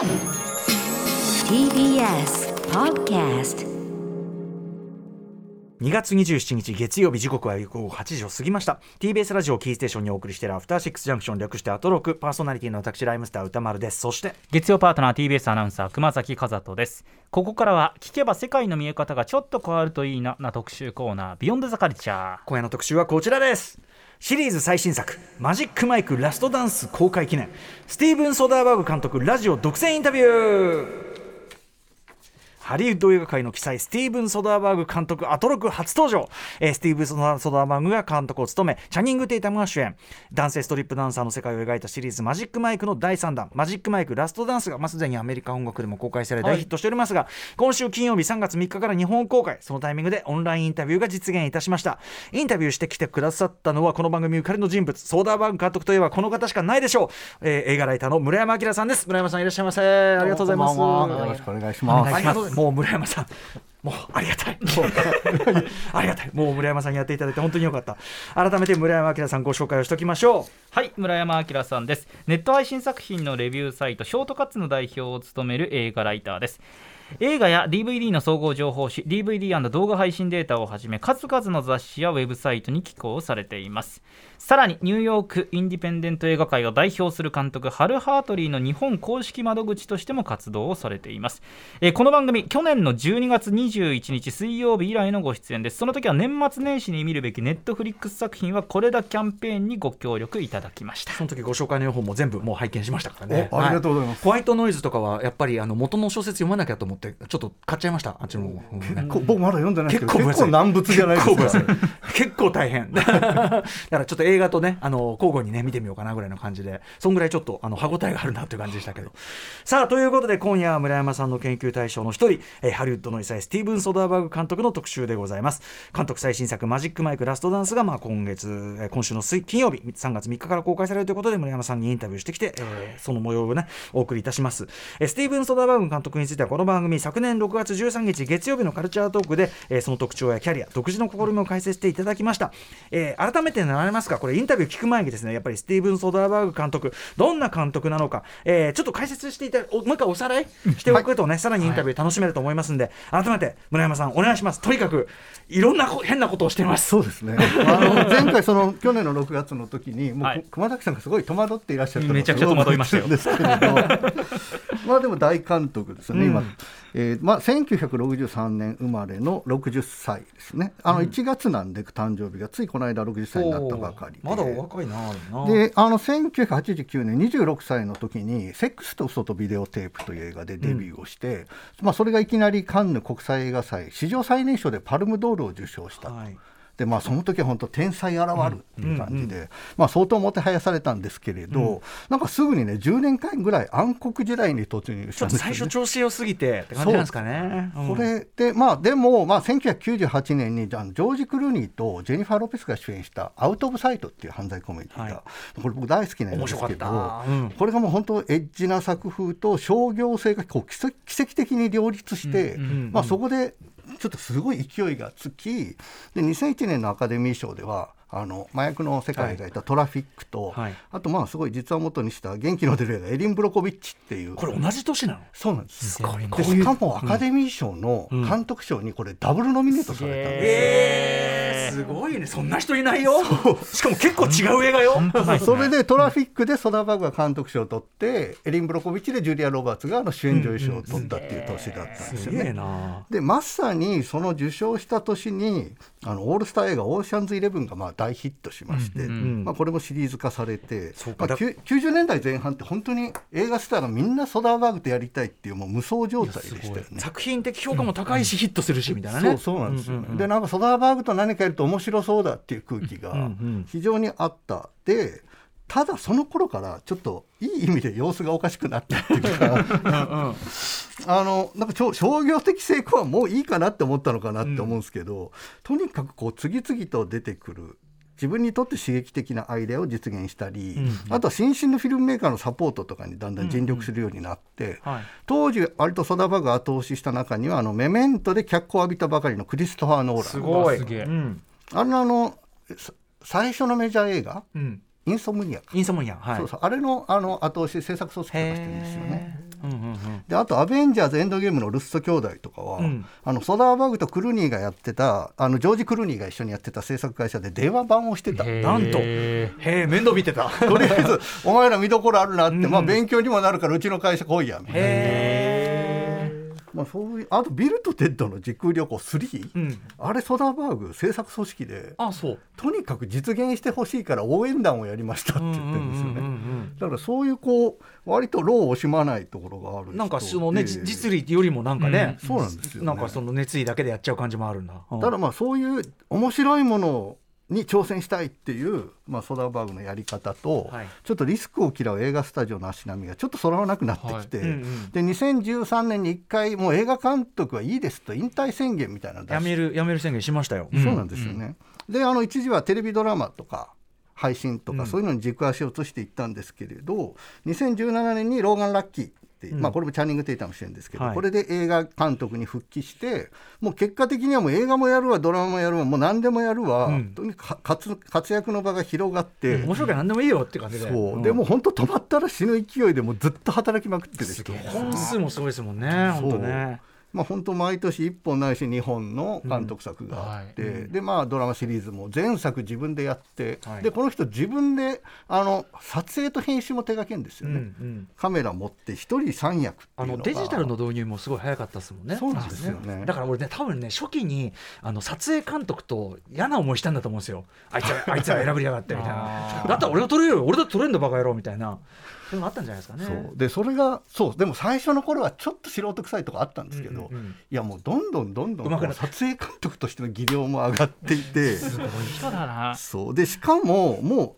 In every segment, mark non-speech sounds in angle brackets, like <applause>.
TBS Podcast 2月27日月曜日時刻は午後8時を過ぎました。TBS ラジオキーステーションにお送りしているアフターシックスジャンクション略してアトロク。パーソナリティの私ライムスター歌丸です。そして月曜パートナー TBS アナウンサー熊崎和人です。ここからは聞けば世界の見え方がちょっと変わるといいなな特集コーナービヨンドザカルチャー今夜の特集はこちらですシリーズ最新作「マジックマイクラストダンス」公開記念。スティーブン・ソダーバーグ監督ラジオ独占インタビュー。ハリウッド映画界の奇才スティーブン・ソダーバーグ監督アトロク初登場、えースティーブン・ソダーバーグが監督を務めチャニング・テイタムが主演。男性ストリップダンサーの世界を描いたシリーズマジックマイクの第3弾。マジックマイクラストダンスが、まあ、すでにアメリカ本国でも公開され大ヒットしておりますが、今週金曜日3月3日から日本公開。そのタイミングでオンラインインタビューが実現いたしました。インタビューしてきてくださったのはこの番組ゆかりの人物ソーダーバーグ監督といえばこの方しかないでしょう、えー映画ライターの村山明さんです。村山さんいらっしゃいませ。ありがとうございます。よろしくお願いします。もう村山さんもうありがたい。も <laughs> うありがたい。もう村山さんにやっていただいて本当によかった。改めて村山明さんご紹介をしておきましょうはい村山明さんですネット配信作品のレビューサイトショートカッツの代表を務める映画ライターです映画や DVD の総合情報誌 DVD& 動画配信データをはじめ数々の雑誌やウェブサイトに寄稿されていますさらにニューヨークインディペンデント映画界を代表する監督ハル・ハートリーの日本公式窓口としても活動をされています、えーこの番組去年の12月21日水曜日以来のご出演ですその時は年末年始に見るべきネットフリックス作品はこれだキャンペーンにご協力いただきましたう。その時ご紹介の予報も全部もう拝見しましたからね。おありがとうございますはホワイトノイズとかはやっぱりあの元の小説読まなきゃと思ってちょっと買っちゃいました。あっちの方。うん結構僕まだ読んでない結構結構難物じゃないですか。結構大変 <laughs> <laughs> だからちょっと映画とねあの交互にね見てみようかなぐらいの感じでそんぐらいちょっとあの歯応えがあるなという感じでしたけど。さあということで今夜は村山さんの研究対象の一人、えーハリウッドの異彩スティーブン・ソダーバーグ監督の特集でございます。監督最新作「マジックマイクラストダンス」がまあ今月、えー今週の水金曜日3月3日から公開されるということで村山さんにインタビューしてきて、えーその模様をねお送りいたします、えースティーブン・ソダーバーグ監督についてはこの番組昨年6月13日月曜日のカルチャートークで、えーその特徴やキャリア独自の試みを解説していただきました、えー改めてになりますがこれインタビュー聞く前にですねやっぱりスティーブン・ソダーバーグ監督どんな監督なのか、えーちょっと解説していただおもう一回おさらいしておくとね、さらにインタビュー楽しめると思いますんで、改めて村山さんお願いします。とにかくいろんなこ変なことをしてます。そうですね。<laughs> あの前回その去年の6月の時にもう、はい。熊崎さんがすごい戸惑っていらっしゃっためちゃくちゃ戸惑いましたよまあでも大監督ですよね、今、えーまあ、1963年生まれの60歳ですね。あの1月なんで誕生日がついこの間60歳になったばかりで。まだお若いななであの1989年26歳の時に「セックスと嘘とビデオテープ」という映画でデビューをして、まあ、それがいきなりカンヌ国際映画祭史上最年少でパルムドールを受賞したと。はいでまあ、その時は本当天才現るっていう感じで、まあ、相当もてはやされたんですけれど、なんかすぐにね10年間ぐらい暗黒時代に突入したんですよね。初調子良すぎてって感じなんですかね。うん。これでまあでも、まあ、1998年にジョージ・クルーニーとジェニファー・ロペスが主演した「アウト・オブ・サイト」っていう犯罪コメディが、はい。これ僕大好きな映画ですけど、うん。これがもう本当エッジな作風と商業性がこう奇跡的に両立して、まあ、そこでちょっとすごい勢いがつきで2001年のアカデミー賞ではあの麻薬の世界がいたトラフィックと、はい。あとまあすごい実話元にした元気の出る映画エリン・ブロコビッチっていう。これ同じ年なの？そうなんです。すごい。なでしかもアカデミー賞の監督賞にこれダブルノミネートされたんです、えー、すごいね。そんな人いないよ。しかも結構違う映画よ。それでトラフィックでソダーバーグが監督賞を取ってエリン・ブロコビッチでジュリア・ロバーツがあの主演女優賞を取ったっていう年だったんですすげえよね。な。でまさにその受賞した年にあのオールスター映画「オーシャンズイレブン」がまあ大ヒットしまして、んまあ、これもシリーズ化されてまあ、きゅ90年代前半って本当に映画スターがみんなソダーバーグとやりたいっていうもう無双状態でしたよね。作品的評価も高いしヒットするしみたいなね。そうそうなんですよ。ね、でなんかソダーバーグと何かやると面白そうだっていう空気がん非常にあった。でただその頃からちょっといい意味で様子がおかしくなったっていうか <laughs> あのなんか商業的成功はもういいかなって思ったのかなって思うんですけど、とにかくこう次々と出てくる自分にとって刺激的なアイデアを実現したり、あとは新進のフィルムメーカーのサポートとかにだんだん尽力するようになって、はい。当時割とソダーバが後押しした中にはあのメメントで脚光を浴びたばかりのクリストファー・ノーランすごい。すげえうん。あれのあのさ最初のメジャー映画うん「インソムニア」インソムニアはい。そうそう。あれのあの後押し制作総指揮とかしてるんですよね。うんうんうん。であと「アベンジャーズエンドゲーム」のルッソ兄弟とかは、うん。あのソダーバーグとクルーニーがやってたあのジョージ・クルーニーが一緒にやってた制作会社で電話番をしてた。なんと。へえ面倒見てた。とりあえずお前ら見どころあるなって、うんまあ、勉強にもなるからうちの会社来いやみたいな、まあ、そういうあとビルとテッドの時空旅行3、うん。あれソダーバーグ制作総指揮であそう。とにかく実現してほしいから応援団をやりましたって言ってるんですよね。うんうんうんうんだからそういうこう割と労を惜しまないところがある人なんかそのね、じで実利よりもなんかね、そうなんですよね。なんかその熱意だけでやっちゃう感じもあるんだ。うん。ただまあそういう面白いものに挑戦したいっていう、まあ、ソダーバーグのやり方と、はい。ちょっとリスクを嫌う映画スタジオの足並みがちょっと揃わなくなってきて、うんうん。で2013年に1回もう映画監督はいいですと引退宣言みたいなのやめるやめる宣言しましたよ。そうなんですよね。であの一時はテレビドラマとか配信とか、うん。そういうのに軸足を移していったんですけれど2017年に「ローガン・ラッキー」う。ん。まあ、これもチャーニング・テイタムしてるんですけど、はい。これで映画監督に復帰してもう結果的にはもう映画もやるわドラマもやるわもう何でもやるわ、うん。とにかく活活躍の場が広がって、面白いから何でもいいよって感じで。そう、ん。でもう本当止まったら死ぬ勢いでもうずっと働きまくってる人本数もすごいですもんね。本当ね。まあ、本当毎年1本ないし2本の監督作があって、うんはいでまあ、ドラマシリーズも前作自分でやって、はいでこの人自分であの撮影と編集も手掛けるんですうんよね、うん。カメラ持って一人三役っていうのがあのデジタルの導入もすごい早かったですもんね。そうなんですよねだから俺ね多分ね初期にあの撮影監督と嫌な思いしたんだと思うんですよ。あいつらあいつら選びやがってみたいあな。<laughs> ーだったら俺が撮れるよ。俺だって撮れんだバカ野郎みたいな。そういうのあったんじゃないですかね。そう。でそれがそう。でも最初の頃はちょっと素人臭いとこあったんですけど、うんうんうんいやもうどんどんどんどん撮影監督としての技量も上がっていて。<laughs> すごい人だな。そう。でしかもも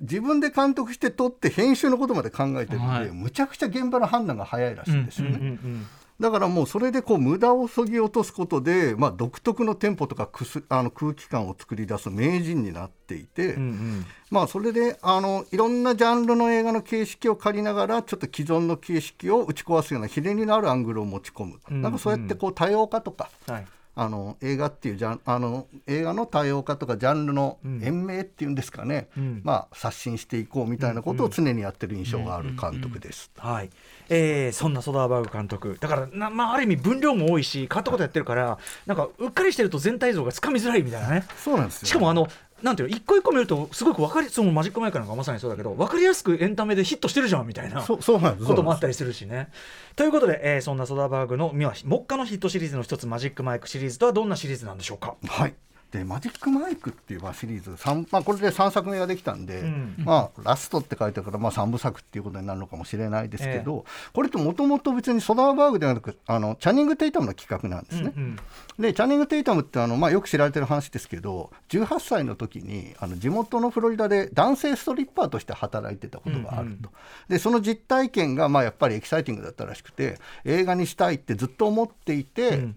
う自分で監督して撮って編集のことまで考えてるんで、はい。むちゃくちゃ現場の判断が早いらしいんですよね。うんうんうんだからもうそれでこう無駄をそぎ落とすことで、まあ、独特のテンポとかくすあの空気感を作り出す名人になっていて、うんうん。まあ、それであのいろんなジャンルの映画の形式を借りながらちょっと既存の形式を打ち壊すようなひねりのあるアングルを持ち込む、うん。なんかそうやってこう多様化とか、はい。あの映画っていうジャンあの映画の多様化とかジャンルのうん。延命っていうんですかね、うん。まあ、刷新していこうみたいなことを常にやってる印象がある監督です。はい。えーそんなソダーバーグ監督。だからな、まあ、ある意味分量も多いし変わったことやってるからなんかうっかりしてると全体像がつかみづらいみたいなね。そうなんですよ。しかもあのなんていうの一個一個見るとすごく分かりそのマジックマイクなんかまさにそうだけど分かりやすくエンタメでヒットしてるじゃんみたいなそうそうなんですこともあったりするしね。ということで、えーそんなソダーバーグのまあ目下のヒットシリーズの一つマジックマイクシリーズとはどんなシリーズなんでしょうか？はい、でマジックマイクっていうまあシリーズ三まあ、これで3作目ができたんで、うん。まあ、ラストって書いてあるから、まあ、3部作っていうことになるのかもしれないですけど、これってもともと別にソダーバーグではなくあのチャニング・テイタムの企画なんですね。うんうん。でチャニング・テイタムってあの、まあ、よく知られてる話ですけど18歳の時にあの地元のフロリダで男性ストリッパーとして働いてたことがあると、でその実体験がまあやっぱりエキサイティングだったらしくて映画にしたいってずっと思っていて、うん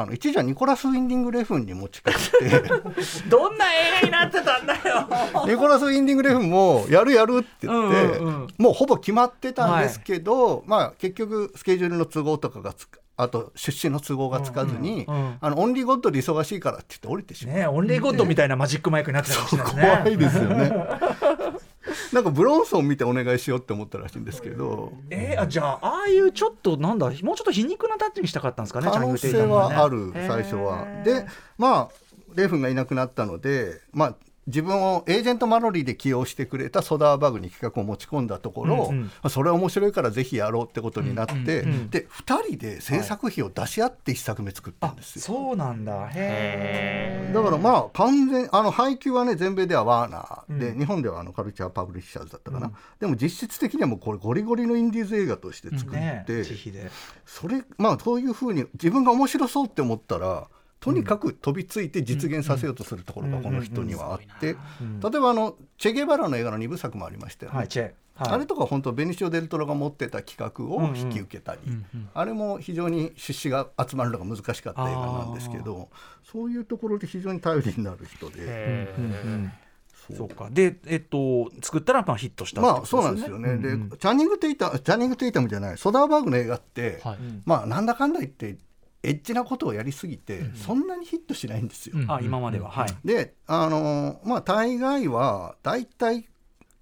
あの一時はニコラス・ウィンディング・レフンに持ちかけて <laughs> どんな映画になってたんだよ <laughs> ニコラス・ウィンディング・レフンもやるやるって言って、うんうんうんもうほぼ決まってたんですけど、まあ結局スケジュールの都合とかがつくあと出資の都合がつかずに、うんうんうんあのオンリーゴッドで忙しいからって言って降りてしまう。ねオンリーゴッドみたいなマジックマイクになってたかもしれないですね。怖いですよね。<laughs> <laughs> なんかブロンソン見てお願いしようって思ったらしいんですけど、えーあじゃあああいうちょっとなんだもうちょっと皮肉なタッチにしたかったんですかね可能性はある最初は。でまあレフンがいなくなったのでまあ自分をエージェントマロリーで起用してくれたソダーバーグに企画を持ち込んだところ、うんうん。まあそれは面白いからぜひやろうってことになって、うんうんで2人で制作費を出し合って1作目作ったんですよ。そうなんだ。へえだからまあ完全あの配給はね全米ではワーナーで、うん。日本ではあのカルチャーパブリッシャーズだったかな、でも実質的にはもうこれゴリゴリのインディーズ映画として作って、ね自費で。それまあそういうふうに自分が面白そうって思ったらとにかく飛びついて実現させようとするところがこの人にはあってうん例えばあのチェゲバラの映画の2部作もありましたよね。はいはい。あれとか本当ベニシオ・デルトロが持ってた企画を引き受けたり、あれも非常に出資が集まるのが難しかった映画なんですけどそういうところで非常に頼りになる人で、そう。か。でえっと作ったらまあヒットしたそうなんですよね、うんうん。でチャニング・テイタチャニング・テイタムじゃないソダーバーグの映画って、はい。まあなんだかんだ言ってエッチなことをやりすぎて、そんなにヒットしないんですよ。うん。あ今までは。はい。であのーまあ大概は大体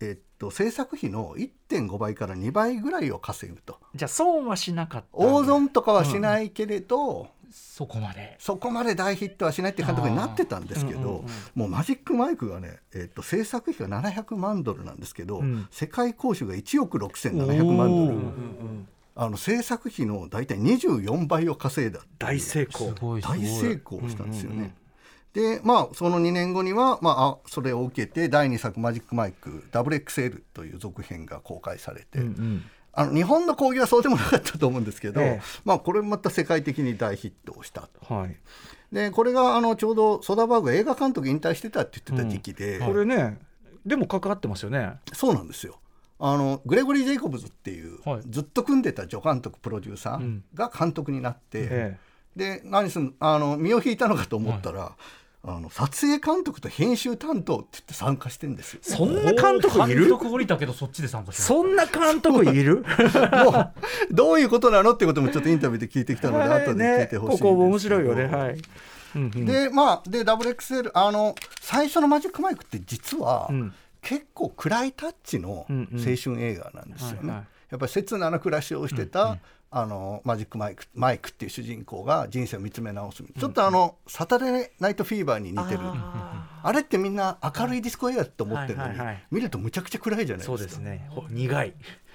えっと、制作費の1.5倍から2倍ぐらいを稼ぐと。じゃあ損はしなかった大損とかはしないけれど、そこまで。そこまで大ヒットはしないって監督になってたんですけど、うんうんうん。もうマジックマイクがね、えっと制作費が700万ドルなんですけど、うん。世界興収が1億6700万ドルあの制作費の大体24倍を稼いだ大成功。すごいすごい。大成功したんですよね。うんうんうん。でまあその2年後には、まあ、あそれを受けて第2作「マジックマイク WXL」という続編が公開されて、うんうん。あの日本の興行はそうでもなかったと思うんですけど、ええ。まあ、これまた世界的に大ヒットをしたと。はい。でこれがあのちょうどソダバーグが映画監督引退してたって言ってた時期で、これねでも関わってますよね。そうなんですよあのグレゴリー・ジェイコブズっていう、はい。ずっと組んでた助監督プロデューサーが監督になって、えで何すんあの身を引いたのかと思ったら、あの撮影監督と編集担当って言って参加してんですよ。そんな監督いる？監督降りたけどそっちで参加してそんな監督いる？<laughs> もうどういうことなのってこともちょっとインタビューで聞いてきたので、後で聞いてほしいここ面白いよね。はい。うんうん。でまあで WXL あの最初のマジックマイクって実は、うん結構暗いタッチの青うんうん。春映画なんですよね。やっぱり切なな暮らしをしてた、あのマジックマイクマイクっていう主人公が人生を見つめ直す、ちょっとあのサタデーナイトフィーバーに似てる。あれってみんな明るいディスコ映画って思ってるのに、見るとむちゃくちゃ暗いじゃないですか。そうですね。ほ苦い。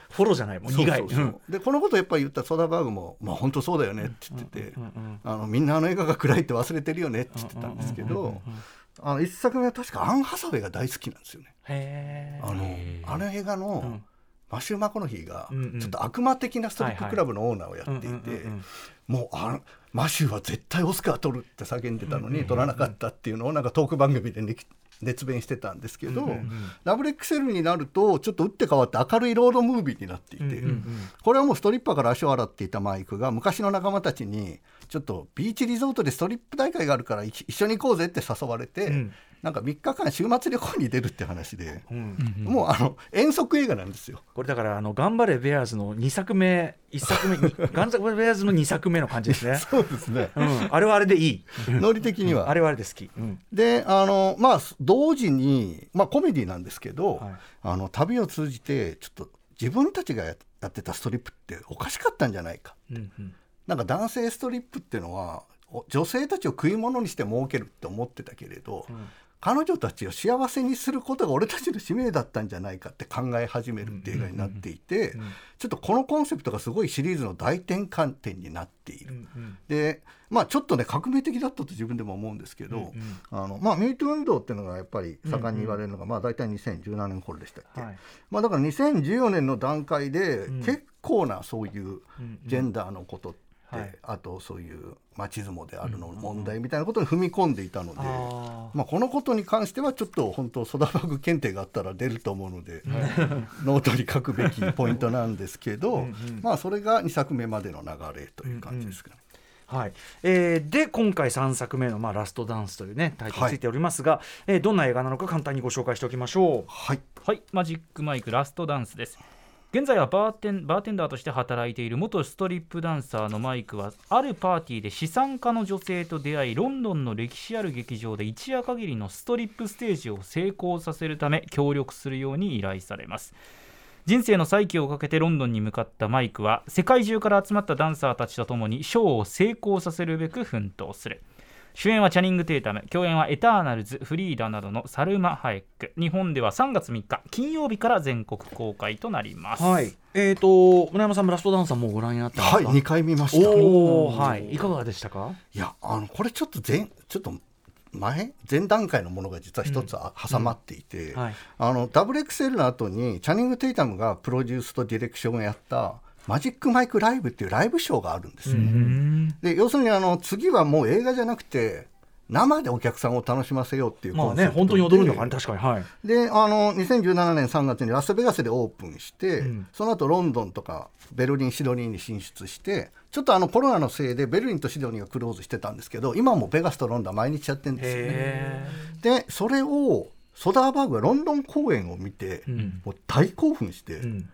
フォローじゃないもん。苦い。でこのことをやっぱり言ったソダバーグも、まあ、本当そうだよねって言ってて、あのみんなあの映画が暗いって忘れてるよねって言ってたんですけど、あの一作目は確かアン・ハサウェイが大好きなんですよね。へあのあの映画の、マシュー・マコノヒーがうんうん。ちょっと悪魔的なストリップクラブのオーナーをやっていてもうあのマシューは絶対オスカー取るって叫んでたのに取らなかったっていうのをなんかトーク番組でね熱弁してたんですけど、ダブルエクセルになるとちょっと打って変わって明るいロードムービーになっていて、これはもうストリッパーから足を洗っていたマイクが昔の仲間たちにちょっとビーチリゾートでストリップ大会があるから一一緒に行こうぜって誘われて、うん。なんか3日間週末旅行に出るって話で、うん。もうあの遠足映画なんですよ。これだからあの頑張れベアーズの2作目1作目に頑張れベアーズの2作目の感じですね。<laughs> そうですね。うん。あれはあれでいい。<laughs> ノリ的には。あれはあれで好き。うん。であのまあ同時に、まあ、コメディなんですけど、はい。あの旅を通じてちょっと自分たちがややってたストリップっておかしかったんじゃないか。うんうんなんか男性ストリップっていうのはお女性たちを食い物にして儲けるって思ってたけれど、彼女たちを幸せにすることが俺たちの使命だったんじゃないかって考え始めるっていう映画になっていて、ちょっとこのコンセプトがすごいシリーズの大転換点になっている。でまあちょっとね革命的だったと自分でも思うんですけど、あのまあミートゥー運動っていうのがやっぱり盛んに言われるのが、まあ大体2017年頃でしたっけ、はい。まあだから2014年の段階で結構なそういうジェンダーのことって、はい。あとそういうマチズモであるの問題みたいなことに踏み込んでいたので、あまあ、このことに関してはちょっと本当ソダーバーグ検定があったら出ると思うので、<laughs> ノートに書くべきポイントなんですけどまあそれが2作目までの流れという感じですかね。はい。えーで今回3作目の、まあ「ラストダンス」というねタイトルについておりますが、えーどんな映画なのか簡単にご紹介しておきましょう。はい。はい、マジックマイクラストダンスです。現在はバーテンバーテンダーとして働いている元ストリップダンサーのマイクはあるパーティーで資産家の女性と出会いロンドンの歴史ある劇場で一夜限りのストリップステージを成功させるため協力するように依頼されます。人生の再起をかけてロンドンに向かったマイクは世界中から集まったダンサーたちと共にショーを成功させるべく奮闘する。主演はチャニング・テータム共演はエターナルズフリーダなどのサルマ・ハエック。日本では3月3日金曜日から全国公開となります。はい。えー、と村山さんもラストダンサーもうご覧になってますか？はい2回見ました。おおはい。い。かがでしたか？いやあのこれちょっと前ちょっと前？前段階のものが実は一つあ挟まっていて、はい。あの WXL の後にチャニング・テイタムがプロデュースとディレクションをやったマジックマイクライブっていうライブショーがあるんですよね。で要するにあの次はもう映画じゃなくて生でお客さんを楽しませようっていうまあね本当に踊るのかね確かにはい。であの2017年3月にラスベガスでオープンして、その後ロンドンとかベルリンシドニーに進出してちょっとあのコロナのせいでベルリンとシドニーがクローズしてたんですけど今はもうベガスとロンドンは毎日やってるんですよね。へでそれをソダーバーグがロンドン公演を見て、もう大興奮して、え、うん、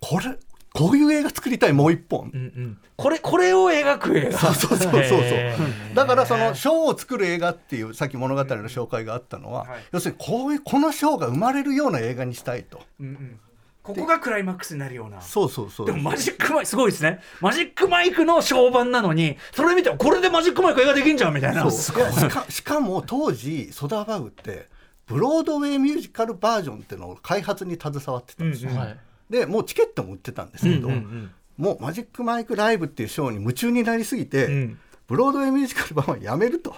これこういう映画作りたいもう一本、うんうん。これこれを描く映画。そうそうそうそう。そう。へだからそのショーを作る映画っていうさっき物語の紹介があったのは、はい。要するにこういうこのショーが生まれるような映画にしたいと。うんうん。ここがクライマックスになるような。そうそうそう。でもマジックマイクすごいですね。マジックマイクの小版なのにそれ見てこれでマジックマイク映画できんじゃんみたいな。そう。いやしかしかも当時ソダーバグってブロードウェイミュージカルバージョンっていうのを開発に携わってたんですよ、うんうん。はいでもうチケットも売ってたんですけど、うんうんもうマジックマイクライブっていうショーに夢中になりすぎて、うん。ブロードウェイミュージカル版はやめると。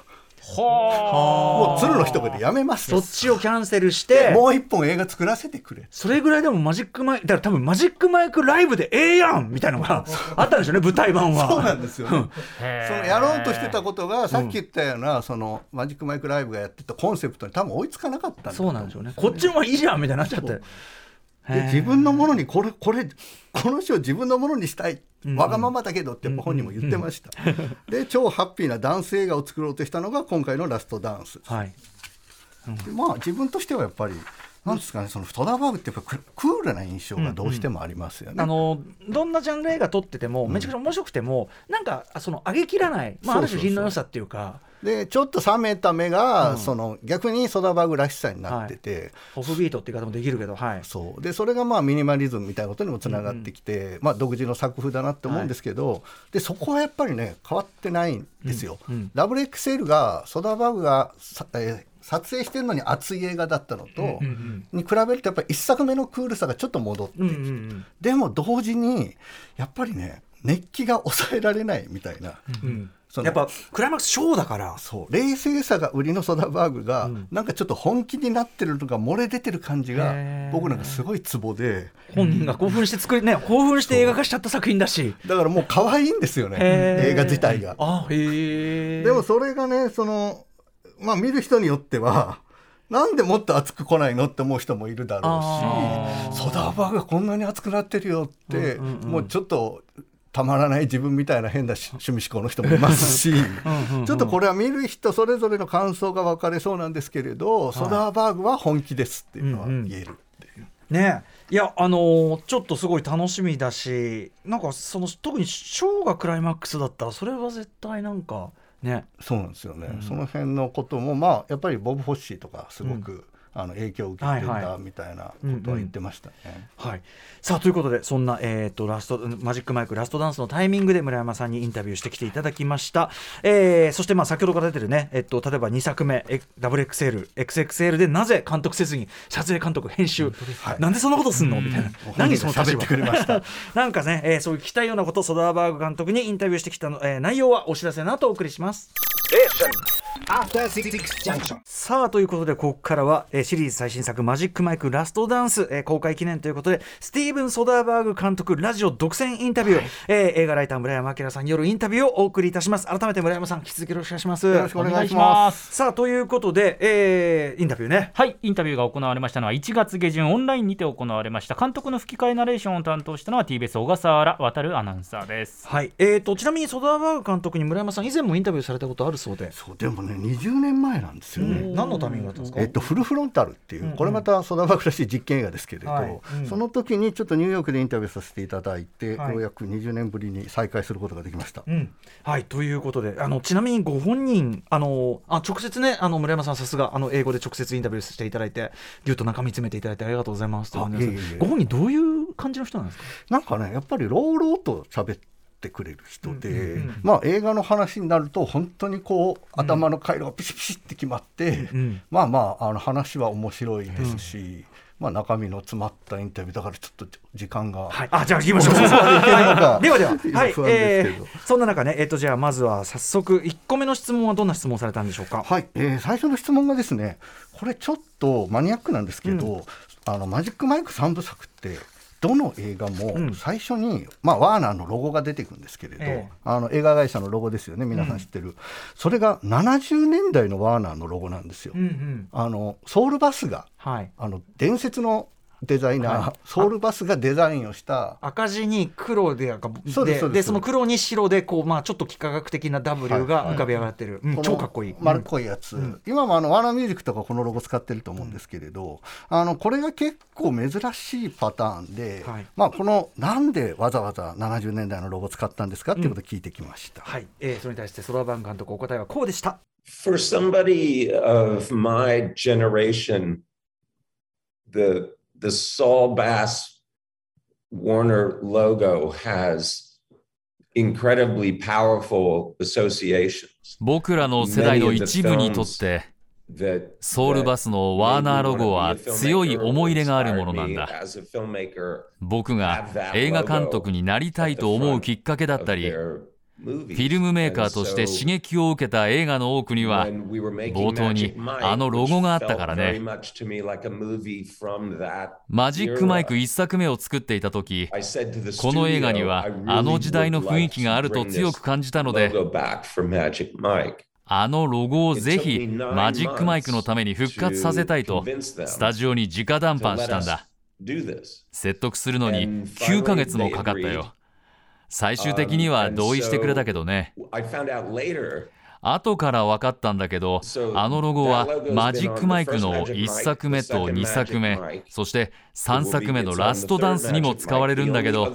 はもう鶴の一声でやめます。とそっちをキャンセルして。もう一本映画作らせてくれ。それぐらいでもマジックマイクだから多分マジックマイクライブでええやんみたいなのがあったんでしょうね舞台版は。そうなんですよね。そのやろうとしてたことがさっき言ったような、そのマジックマイクライブがやってたコンセプトに多分追いつかなかったんそうなんでしょうね。こっちの方がいいじゃんみたいになっちゃってで自分のものにこれこれこの賞自分のものにしたい、ん。わがままだけどって本人も言ってました、で超ハッピーなダンス映画を作ろうとしたのが今回の「ラストダンス」はい。でまあ自分としてはやっぱりなんですかねそのフトダーバーグってやっぱククールな印象がどうしてもありますよね。あのどんなジャンル映画撮っててもめちゃくちゃ面白くても、なんかその上げきらない、まあ、ある種そうそうそう。品の良さっていうかでちょっと冷めた目が、うん。その逆にソダーバーグらしさになってて、オフビートっていう言い方もできるけどはい。そう。でそれがまあミニマリズムみたいなことにもつながってきて、まあ、独自の作風だなって思うんですけど、でそこはやっぱりね変わってないんですよ。うん。うん。ダブル XL がソダーバーグがさ、えー撮影してるのに熱い映画だったのと、うんうんに比べるとやっぱり一作目のクールさがちょっと戻ってでも同時にやっぱりね熱気が抑えられないみたいな、うんやっぱクライマックスショーだから。そう。冷静さが売りのソダーバーグが、うん。なんかちょっと本気になってるのが漏れ出てる感じが僕なんかすごいツボで。本人が興奮して作りね興奮して映画化しちゃった作品だし。だからもう可愛いんですよね。映画自体が。あへえでもそれがねそのまあ見る人によってはなんでもっと熱く来ないのって思う人もいるだろうしソダーバーグがこんなに熱くなってるよって、うんうんうん。もうちょっとたまらない自分みたいな変なし趣味思考の人もいますし <laughs> うんうんちょっとこれは見る人それぞれの感想が分かれそうなんですけれど、ソダーバーグは本気ですっていうのは言えるっていう。ね。いやあのーちょっとすごい楽しみだしなんかその特にショーがクライマックスだったらそれは絶対なんかね。そうなんですよね、うんその辺のこともまあやっぱりボブ・ホッシーとかすごく、あの影響を受けてはいはい。たみたいなことは言ってましたね。はい、さあということでそんな、えー、とラストマジックマイクラストダンスのタイミングで村山さんにインタビューしてきていただきました、えーそしてまあ先ほどから出てるね、えっと、例えば2作目え WXLXXL でなぜ監督せずに撮影監督編集、はい。なんでそんなことすんの？みたいな。何その立場？喋ってくれました。<laughs> なんかね、えーそういう聞きたいようなことソダーバーグ監督にインタビューしてきたの、えー内容はお知らせの後お送りします.さあということでここからは、えーシリーズ最新作「マジックマイクラストダンス」えー公開記念ということでスティーブン・ソダーバーグ監督ラジオ独占インタビュー、えー映画ライター村山明さんによるインタビューをお送りいたします。改めて村山さん引き続きよろしくお願いします。よろしくお願いしま。ます。すさあということで、えーインタビューね。はいインタビューが行われましたのは1月下旬オンラインにて行われました監督の吹き替えナレーションを担当したのは TBS 小笠原渉アナウンサーです。はい。えー、とちなみにソダーバーグ監督に村山さん以前もインタビューされたことあるそうで、そうでもね20年前なんですよね。何のタイミングだったんですか、えっと、フルフロンタルっていう、これまたソダーバーグらしい実験映画ですけれど、はい。うん。その時にちょっとニューヨークでインタビューさせていただいて、はい。ようやく20年ぶりに再会することができました。うん、はい。ということであのちなみにご本人あのあ直接ねあの村山さんさすがあの英語で直接インタビューしていただいてぎゅっと中身詰めていただいてありがとうございますとご本人どういう感じの人なんですか？なんかねやっぱり朗々と喋ってくれる人で、うんうんうん。まあ映画の話になると本当にこう頭の回路がピシピシって決まって、うんまあまああの話は面白いですし、まあ中身の詰まったインタビューだからちょっと時間が、はい、あじゃあ行きましょう。<laughs> はいでは。では、はい、えーそんな中ね、えっ、とじゃあまずは早速1個目の質問はどんな質問をされたんでしょうか？はい、えー最初の質問がですねこれちょっとマニアックなんですけど、あのマジックマイク3部作ってどの映画うん。も最初に、まあ、ワーナーのロゴが出てくるんですけれど、ええ。あの映画会社のロゴですよね。皆さん知ってる、それが70年代のワーナーのロゴなんですよ。うんうん、あのソウルバスがはい。あの伝説のデザイナー、はい。ソウルバスがデザインをした。赤字に黒でそうですそうです。でその黒に白でこう、まあ、ちょっと幾何学的な W が浮かび上がってる、うんこの超かっこいい。丸っこいやつ、今もあのワーナーミュージックとかこのロゴ使ってると思うんですけれど、あのこれが結構珍しいパターンで、はい。まあ、このなんでわざわざ70年代のロゴ使ったんですかっていうことを聞いてきました。はい、えーそれに対してソラバン監督お答えはこうでした。for somebody of my generation, the the Saul Bass Warner logo has incredibly powerful associations. 僕らの世代の一部にとって、ソウルバスのワーナーロゴは強い思い入れがあるものなんだ。僕が映画監督になりたいと思うきっかけだったり、フィルムメーカーとして刺激を受けた映画の多くには、冒頭にあのロゴがあったからね。マジックマイク1作目を作っていた時、この映画にはあの時代の雰囲気があると強く感じたので、あのロゴをぜひマジックマイクのために復活させたいと、スタジオに直談判したんだ。説得するのに9ヶ月もかかったよ。最終的には同意してくれたけどね。後から分かったんだけど、あのロゴはマジックマイクの1作目と2作目、そして3作目のラストダンスにも使われるんだけど、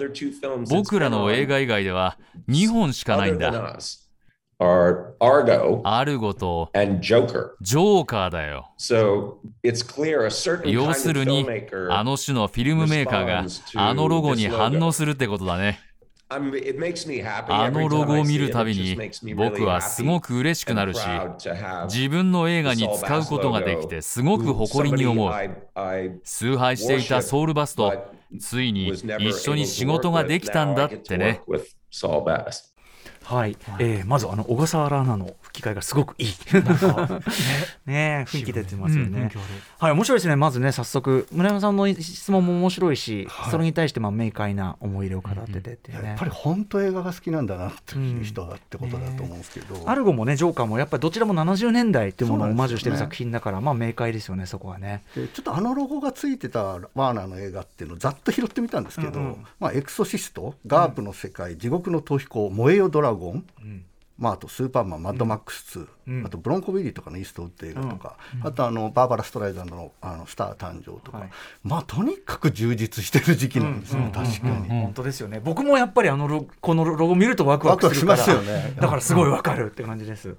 僕らの映画以外では2本しかないんだ。アルゴと.ジョーカーだよ。要するに.あの種のフィルムメーカーがあのロゴに反応するってことだね。あのロゴを見るたびに僕はすごく嬉しくなるし自分の映画に使うことができてすごく誇りに思う。崇拝していたソウルバスとついに一緒に仕事ができたんだってね。Saul Bass. はい、えーまずあの小笠原アナの吹き替えがすごくいい。<laughs> ね雰囲気出てますよね。はい、面白いですね。まずね、早速村山さんの質問も面白いし、それに対してまあ明快な思い入れを語っててっていうね。やっぱり本当映画が好きなんだなっていう人だってことだと思うんですけど、アルゴもね、ジョーカーもやっぱりどちらも70年代っていうものをオマージュしてる作品だから、まあ明快ですよね、そこはね。でちょっとあのロゴがついてたワーナーの映画っていうのをざっと拾ってみたんですけど「うんうんまあ、エクソシスト」「ガープの世界」地獄の逃避行」「燃えよドラゴン」 음. まあ、あと「スーパーマン」「マッドマックス2」うん。あと「ブロンコビリー」とかのイーストウッド映画とか、あとあのバーバラ・ストライザンドのあの「スター誕生」とか、はい。まあとにかく充実してる時期なんですね、確かに。本当ですよね。僕もやっぱりあのロこのロゴ見るとワクワクしますよね。だからすごいわかるって感じです。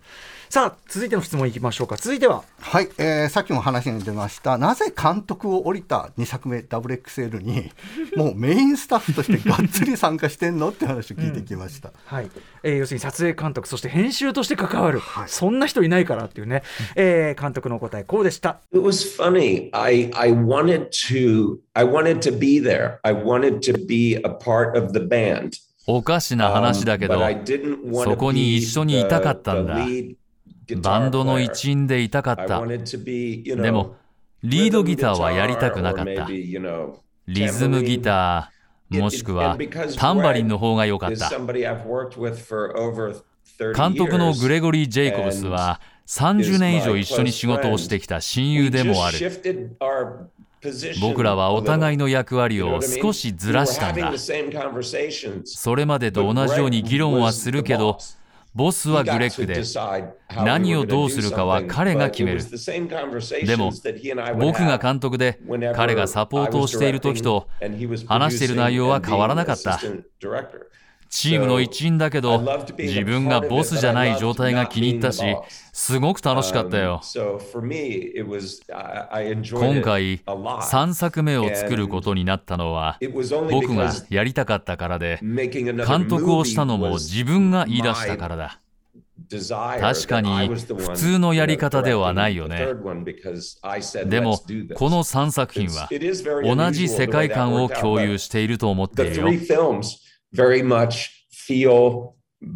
さあ、続いての質問いきましょうか。続いては、はい、えーさっきも話に出ました。なぜ監督を降りた？2作目 WXL に。もうメインスタッフとしてがっつり参加してんの？って話を聞いてきました。はい。えー要するに撮影監督、そして編集として関わる、そんな人いないからっていうね、えー、監督のお答え、こうでした。おかしな話だけど、そこに一緒にいたかったんだ。バンドの一員でいたかった。でも、リードギターはやりたくなかった。リズムギター、もしくはタンバリンの方がよかった。Somebody I've worked with for over 30監督のグレ.ゴリー・ジェイコブスは30年以上一緒に仕事をしてきた親友でもある僕らはお互いの役割を?少しずらしたんだ.それまでと同じように議論はするけどボスはグレッグで何をどうするかは彼が決めるでも僕が監督で彼がサポートをしている時と話している内容は変わらなかったチームの一員だけど自分がボスじゃない状態が気に入ったしすごく楽しかったよ。今回3作目を作ることになったのは僕がやりたかったからで監督をしたのも自分が言い出したからだ。確かに普通のやり方ではないよね。でもこの3作品は同じ世界観を共有していると思っているよ very much feel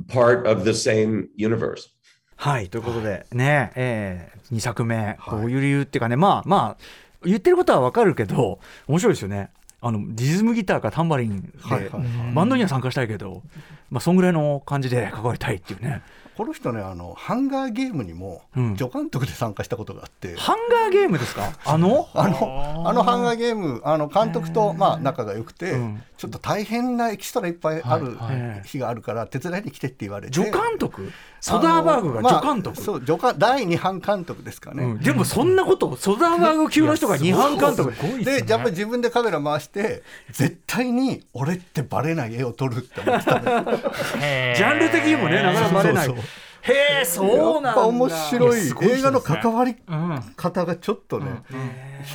part of the same universe. はい、ということでね、え2作目、どういう理由っていうかね、まあまあ、言ってることはわかるけど、面白いですよね。あのリズムギターかタンバリンで、はいはいはいバンドには参加したいけど、まあ、そんぐらいの感じで関わりたいっていうね。この人ねあのハンガーゲームにもうん。助監督で参加したことがあって、ハンガーゲームですか？<laughs> あの？あの？あのハンガーゲームあの監督とまあ仲が良くて、うん。ちょっと大変なエキストラいっぱいあるはいはい。日があるから手伝いに来てって言われて。助監督？ソダーバーグが助監督、まあそう助監第二班監督ですかね、うん。でもそんなことソダーバーグ級の人が二班監督？でやっぱり自分でカメラ回して絶対に俺ってバレない絵を撮るって思ってたんですへー。ジャンル的にもねなかなかバレない。そうそうへえそうなんだ。やっぱ面白い。映画の関わりうん。方がちょっとね、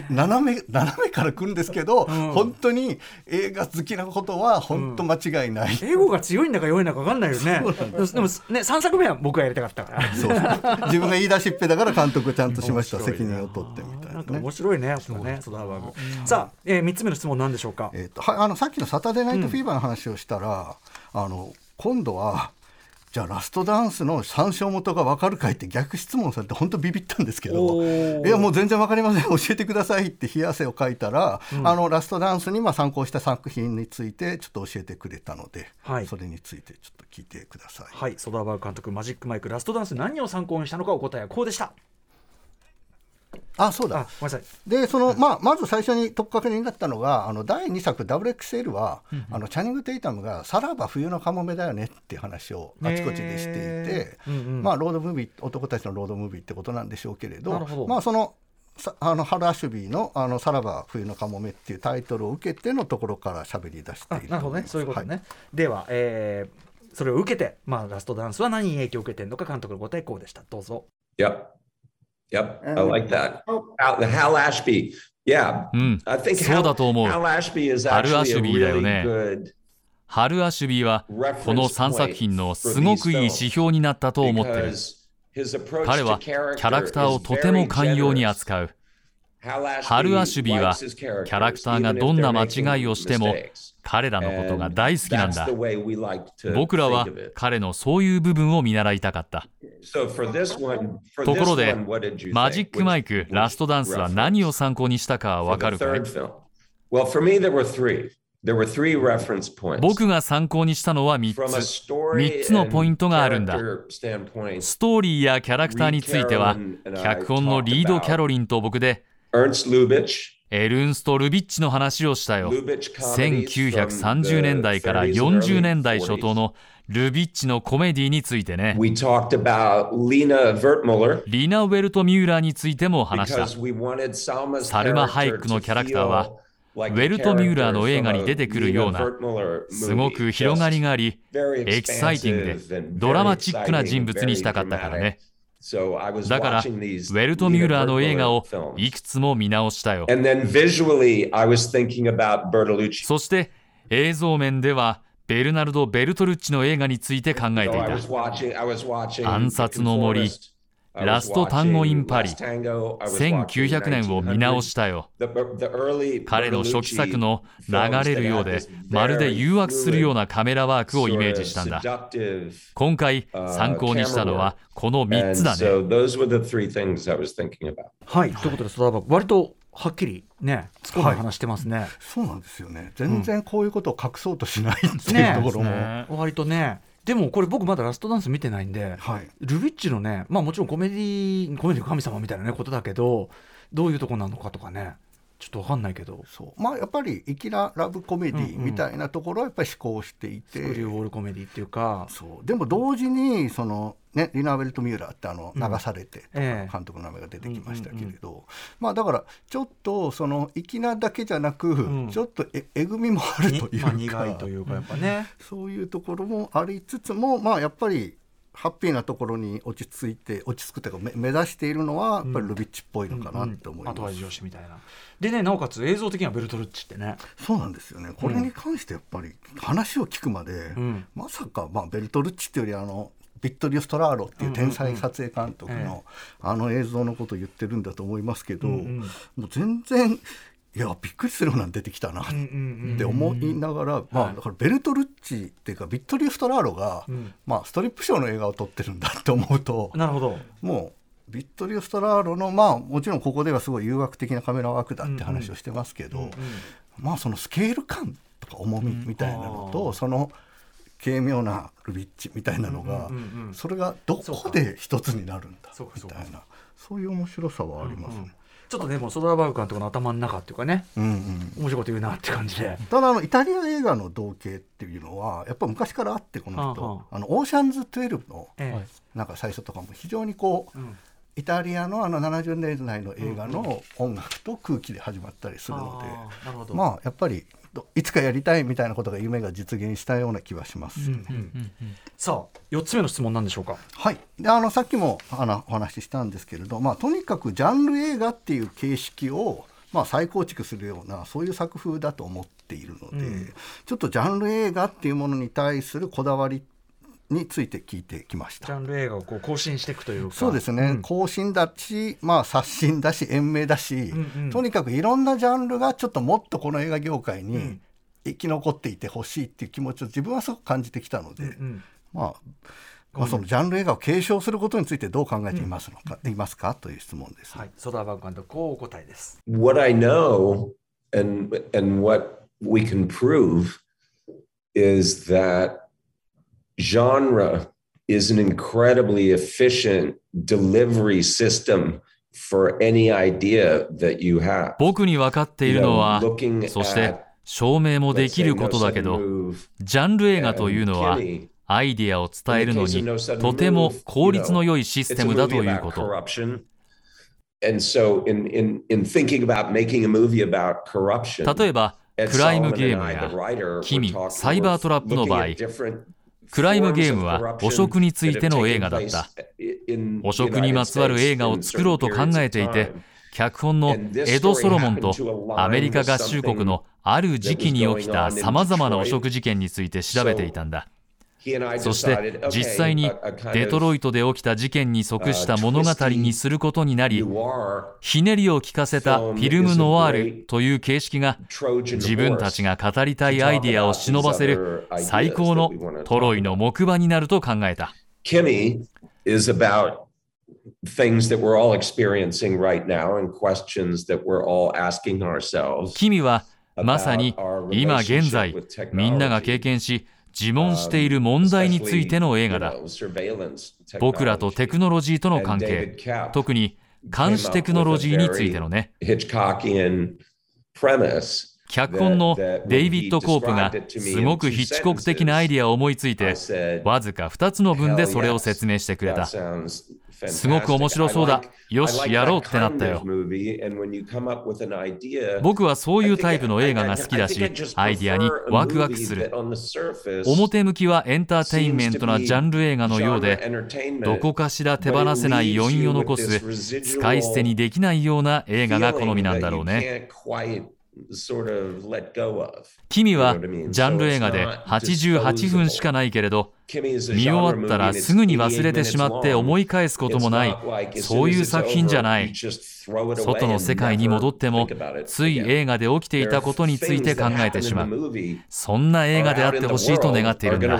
斜め斜めから来るんですけど、本当に映画好きなことは本当間違いない、英語が強いんだか弱いんだか分かんないよね。でもでもね3作目は僕がやりたかったから。そうそう。自分が言い出しっぺだから監督ちゃんとしました。責任を取ってみたいなかなんね。面白いねやっぱね。ソダーバーグさあ、えー、3つ目の質問なんでしょうか？えーとはい、あのさっきの「サタデーナイトフィーバー」の話をしたら、あの今度はじゃあラストダンスの参照元が分かるかいって逆質問されて本当ビビったんですけどいやもう全然分かりません。教えてくださいって冷や汗をかいたら、あのラストダンスにまあ参考した作品についてちょっと教えてくれたので、はい。それについてちょっと聞いてください。はいソダーバーグ監督。マジックマイクラストダンス何を参考にしたのかお答えはこうでしたあそうだ。あごめんなさい。でその、まあ、まず最初にとっかかりになったのがあの第2作 WXL は、あのチャニング・テイタムが「さらば冬のカモメだよね」っていう話をあちこちでしていて、へーうんうん。まあ、ロードムービー男たちのロードムービーってことなんでしょうけれどなるほど。まあ、そのさあのハル・アシュビーの「あのさらば冬のカモメ」っていうタイトルを受けてのところから喋り出しているあなるほどね。そういうことね、では、えーそれを受けて、まあ、ラストダンスは何に影響を受けてるのか監督の答えこうでした。どうぞ。Yep. うん、そうだと思う。ハル・アシュビーだよね。春、アシュビーはこの3作品のすごくいい指標になったと思ってる。彼はキャラクターをとても寛容に扱う。ハル・アシュビーはキャラクターがどんな間違いをしても彼らのことが大好きなんだ。僕らは彼のそういう部分を見習いたかった。ところでマジック・マイク・ラストダンスは何を参考にしたかは分かるか？い僕が参考にしたのは3つ。3つのポイントがあるんだ。ストーリーやキャラクターについては脚本のリード・キャロリンと僕で「エルンスト・ルビッチの話をしたよ。1930年代から40年代初頭のルビッチのコメディについてね。リナ・ウェルト・ミューラーについても話した。サルマ・ハイクのキャラクターは、ウェルト・ミューラーの映画に出てくるような、すごく広がりがあり、エキサイティングでドラマチックな人物にしたかったからね。だから、ウェルト・ミューラーの映画をいくつも見直したよ。そして、映像面では、ベルナルド・ベルトルッチの映画について考えていた。暗殺の森、ラスト単語インパリ、1900年を見直したよ。彼の初期作の流れるようで、まるで誘惑するようなカメラワークをイメージしたんだ。今回、参考にしたのはこの3つだね。はい、ということで、それは割とはっきりね、つくの話してますね、そうなんですよね。全然こういうことを隠そうとしないっていうとこも。割とね。でもこれ僕まだラストダンス見てないんで、はい。ルビッチのねまあもちろんコメディコメディの神様みたいなねことだけどどういうとこなのかとかねちょっとわかんないけど。まあやっぱり粋なラブコメディみたいなところはやっぱり思考していて、スクリューウォールコメディっていうか。そう。でも同時にその、ね、リナ・ベルト・ミューラーってあの流されて、ええ。監督の名前が出てきましたけれど、まあだからちょっとその粋なだけじゃなく、ん。ちょっとええぐみもあるというか、まあ、苦いというかやっぱね、そういうところもありつつもまあやっぱりハッピーなところに落ち着いて落ち着くというかめ目指しているのはやっぱりルビッチっぽいのかなって思います。後味よしみたいな。でねなおかつ映像的にはベルトルッチってね。そうなんですよね。これに関してやっぱり話を聞くまで、ん。まさか、まあ、ベルトルッチっていうよりあのビットリオ・ストラーロっていう天才撮影監督うん。うんのあの映像のことを言ってるんだと思いますけど、うんうん。もう全然いやびっくりするようなの出てきたな。っうんうんて思いながら、まあ、だからベルトルッチっていうかビットリオ・ストラーロが、ん。まあ、ストリップショーの映画を撮ってるんだって思うとなるほど。もうビットリオ・ストラーロのまあもちろんここではすごい誘惑的なカメラワークだって話をしてますけど、まあそのスケール感とか重みみたいなのと、その軽妙なルビッチみたいなのが、うんうんうんうん。それがどこで一つになるんだみたいなそういう面白さはありますね。ちょっとでもソダーバーグ監督の頭の中っていうかねうんうん。面白いこと言うなって感じで。ただあのイタリア映画の同型っていうのはやっぱ昔からあってこの人、はあはあのオーシャンズ12のえなんか最初とかも非常にこう、ん。イタリアのあの70年代の映画の音楽と空気で始まったりするので、あーなるほど。まあやっぱりどいつかやりたいみたいなことが夢が実現したような気はします。さあ4つ目の質問なんでしょうか？はい、であのさっきもあのお話ししたんですけれど、まあ、とにかくジャンル映画っていう形式を、まあ、再構築するようなそういう作風だと思っているので、ちょっとジャンル映画っていうものに対するこだわりについて聞いてきました。ジャンル映画をこう更新していくというか。そうですね、ん更新だし、まあ、刷新だし延命だし、んうんとにかくいろんなジャンルがちょっともっとこの映画業界にん生き残っていてほしいっていう気持ちを自分はすごく感じてきたので、うんまあまあ、そのジャンル映画を継承することについてどう考えていますのか、いますかという質問です。はい、ソダーバーグ監督こうお答えです。what I know and and what we can prove is that genre is an incredibly efficient delivery system for any idea that you have. 僕に分かっているのは、そして証明もできることだけど、ジャンル映画というのは、アイディアを伝えるのにとても効率の良いシステムだということ。例えば、クライムゲームや、キミ、サイバートラップの場合、クライムゲームは汚職についての映画だった。汚職にまつわる映画を作ろうと考えていて脚本のエド・ソロモンとアメリカ合衆国のある時期に起きた様々な汚職事件について調べていたんだ。そして実際にデトロイトで起きた事件に即した物語にすることになりひねりを聞かせたフィルムノワールという形式が自分たちが語りたいアイディアを忍ばせる最高のトロイの木馬になると考えた Kimmy is about things that we're all experiencing right now and questions that we're all asking ourselves. 君はまさに今現在みんなが経験し自問している問題についての映画だ。僕らとテクノロジーとの関係特に監視テクノロジーについてのね脚本のデイビッド・コープがすごくヒッチコック的なアイディアを思いついてわずか2つの文でそれを説明してくれた。すごく面白そうだ。よしやろうってなったよ。僕はそういうタイプの映画が好きだしアイディアにワクワクする。表向きはエンターテインメントなジャンル映画のようでどこかしら手放せない余韻を残す使い捨てにできないような映画が好みなんだろうね君はジャンル映画で88分しかないけれど見終わったらすぐに忘れてしまって思い返すこともない。そういう作品じゃない。外の世界に戻ってもつい映画で起きていたことについて考えてしまう。そんな映画であってほしいと願っているんだ。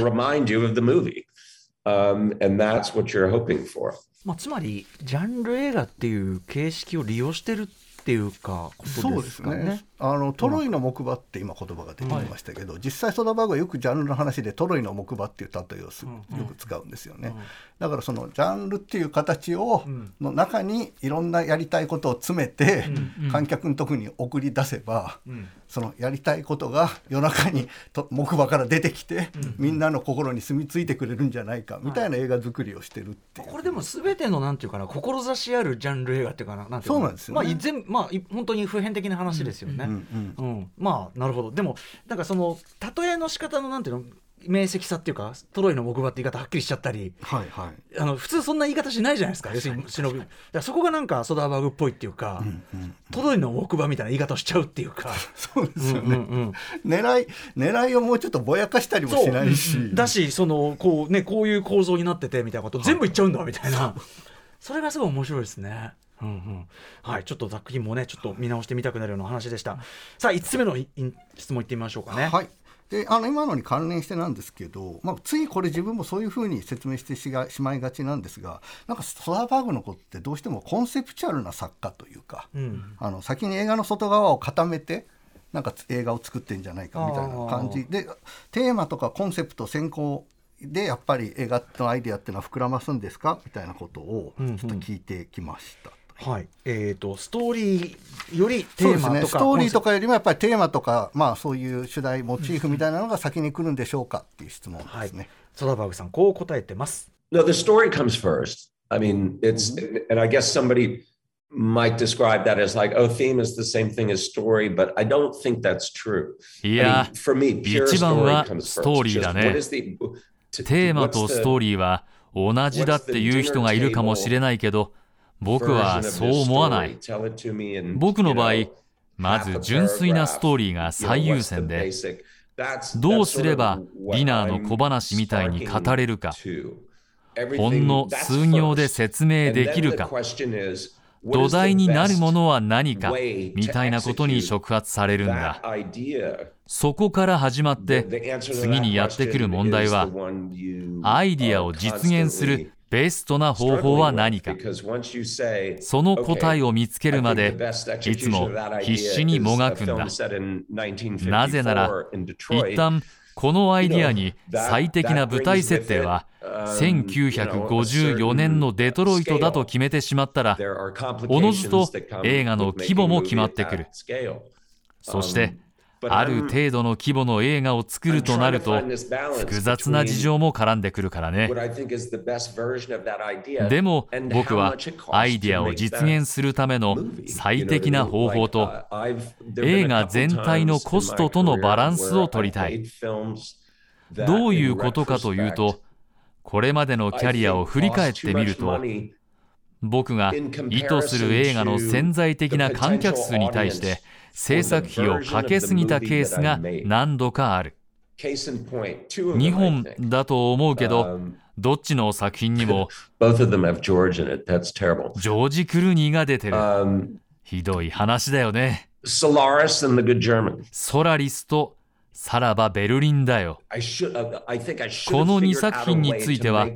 Um, and that's what you're hoping for. まあ、つまりジャンル映画っていう形式を利用してるっていうかことでそうですすね。あのトロイの木馬って今言葉が出てきましたけど、実際ソダバーグはよくジャンルの話でトロイの木馬っていう例えをすよく使うんですよね、だからそのジャンルっていう形を、の中にいろんなやりたいことを詰めて、観客のとこに送り出せば、そのやりたいことが夜中にと木馬から出てきて、みんなの心に住み着いてくれるんじゃないかみたいな映画作りをしてるっていう。これでも全てのなんていうかな志あるジャンル映画っていうかななんていうかそうなんですよね。まあい全まあい本当に普遍的な話ですよね。うんうん。うん。まあなるほど。でもなんかその例えの仕方のなんていうの明晰さっていうかトロイの木馬って言い方はっきりしちゃったり。はいはい。あの普通そんな言い方しないじゃないですか要するに忍びだからそこがなんかソダーバーグっぽいっていうか、トロイの木馬みたいな言い方をしちゃうっていうか。そうですよね、うんうん狙い狙いをもうちょっとぼやかしたりもしないし。だしそのこうねこういう構造になっててみたいなこと全部言っちゃうんだみたいな。それがすごい面白いですね。うんうん、はいちょっと作品もねちょっと見直してみたくなるような話でした。さあ5つ目の質問いってみましょうかね。はいであの今のに関連してなんですけど、まあ、ついこれ自分もそういうふうに説明してしがしまいがちなんですがなんかソダーバーグの子ってどうしてもコンセプチュアルな作家というか、うん。あの先に映画の外側を固めてなんか映画を作ってんじゃないかみたいな感じ。でテーマとかコンセプト先行でやっぱり映画のアイデアっていうのは膨らますんですか？みたいなことをちょっと聞いてきました。はいえーと、ストーリーよりテそうですね、ーマとかストーリーとかよりもやっぱりテーマとか、まあ、そういう主題モチーフみたいなのが先に来るんでしょうかっていう質問ですね。ソダバーグさんこう答えてます。No, the story comes first. I mean, it's, and I guess somebody might describe that as like, oh, theme is the same thing as story, but I don't think that's true. いや I mean, for me, pure 一番は story comes ストーリー first. だ Just ね what is the- テーマとストーリーは同じだっていう人がいるかもしれないけど僕はそう思わない。僕の場合、まず純粋なストーリーが最優先で、どうすればディナーの小話みたいに語れるか、ほんの数行で説明できるか、土台になるものは何か、みたいなことに触発されるんだ。そこから始まって、次にやってくる問題は、アイディアを実現するベストな方法は何か。その答えを見つけるまでいつも必死にもがくんだ。なぜなら一旦このアイディアに最適な舞台設定は1954年のデトロイトだと決めてしまったらおのずと映画の規模も決まってくる。そしてある程度の規模の映画を作るとなると複雑な事情も絡んでくるからね。でも僕はアイデアを実現するための最適な方法と映画全体のコストとのバランスを取りたい。どういうことかというとこれまでのキャリアを振り返ってみると僕が意図する映画の潜在的な観客数に対して、制作費をかけすぎたケースが何度かある。2本だと思うけどどっちの作品にも <laughs> ジョージ・クルーニーが出てる。<laughs> ひどい話だよね。ソラリスとさらばベルリンだよ。この2作品については、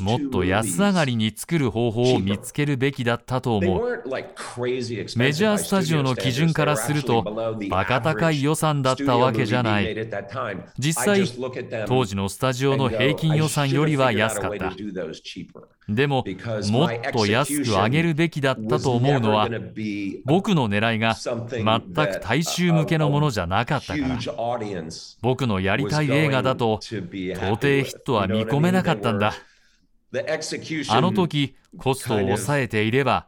もっと安上がりに作る方法を見つけるべきだったと思う。メジャースタジオの基準からすると、バカ高い予算だったわけじゃない。実際、当時のスタジオの平均予算よりは安かった。でも、もっと安く上げるべきだったと思うのは、僕の狙いが全く大衆向けのものじゃなかったから、僕のやりたい映画だと、到底ヒットは見込めなかったんだ。あの時、コストを抑えていれば、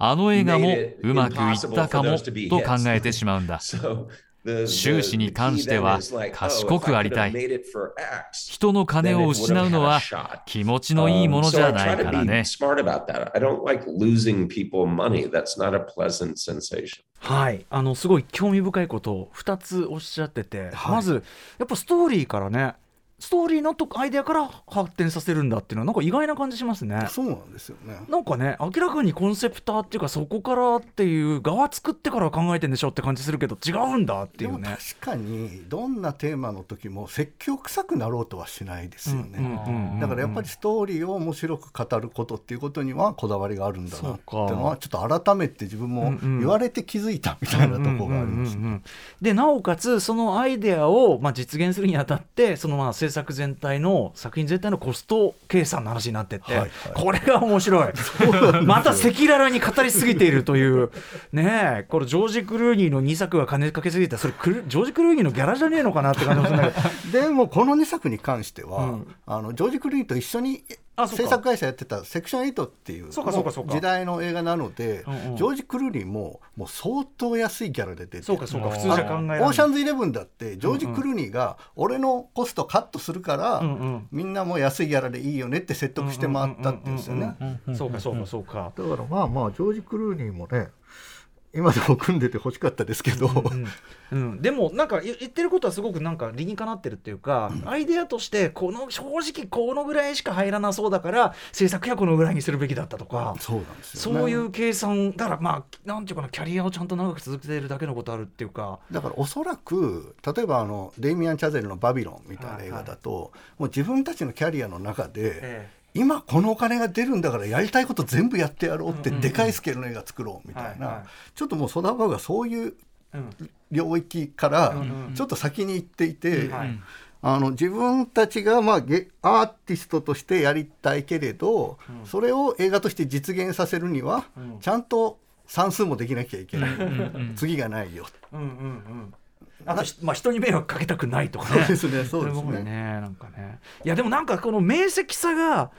あの映画もうまくいったかもと考えてしまうんだ。<laughs> 収支に関しては賢くありたい。人の金を失うのは気持ちのいいものじゃないからね。はい、あのすごい興味深いことを2つおっしゃってて、まずやっぱストーリーからねストーリーのとアイデアから発展させるんだっていうのはなんか意外な感じしますね。そうなんですよね。なんかね明らかにコンセプターっていうかそこからっていう側作ってから考えてんでしょって感じするけど違うんだっていでもうね。確かにどんなテーマの時も説教臭くなろうとはしないですよね。だからやっぱりストーリーを面白く語ることっていうことにはこだわりがあるんだなっていうのはちょっと改めて自分も言われて気づいたみたいなところがありますね。でなおかつそのアイデアを、まあ、実現するにあたってそのまあ制作全体の作品全体のコスト計算の話になってって、はいはい。これが面白い。また赤裸々に語りすぎているというねえこれジョージ・クルーニーの2作が金かけすぎてそれクルジョージ・クルーニーのギャラじゃねえのかなって感じもするんだけど。<laughs> でもこの2作に関しては、うん。あのジョージ・クルーニーと一緒に制作会社やってたセクション8っていうそうかそうかそうか。時代の映画なので、うんうん。ジョージ・クルーニーももう相当安いギャラで出てそうかそうか普通じゃ考えられない。オーシャンズイレブンだってジョージ・クルーニーが俺のコストカットするから、うんうん。みんなもう安いギャラでいいよねって説得して回ったっていうんですよね。そうかそうかそうか。だからまあまあジョージ・クルーニーもね今でも組んでて欲しかったですけど、うん、でもなんか言言ってることはすごくなんか理にかなってるっていうか、アイデアとしてこの正直このぐらいしか入らなそうだから制作費はこのぐらいにするべきだったとかそうなんですよ。ねそういう計算だからまあなんていうかなキャリアをちゃんと長く続けているだけのことあるっていうか。だからおそらく例えばあのデイミアン・チャゼルの「バビロン」みたいな映画だと、もう自分たちのキャリアの中で、え今このお金が出るんだからやりたいこと全部やってやろうってでかいスケールの映画作ろうみたいな、ちょっともうソダーバーグはそういう領域からちょっと先に行っていて、あの自分たちが、まあ、アーティストとしてやりたいけれど、それを映画として実現させるには、ちゃんと算数もできなきゃいけない、次がないよ。うんうんうんあと、まあ、人に迷惑かけたくないとかね。そうですね、そうですね。ねなんかね。いや、でも、なんか、この明晰さが。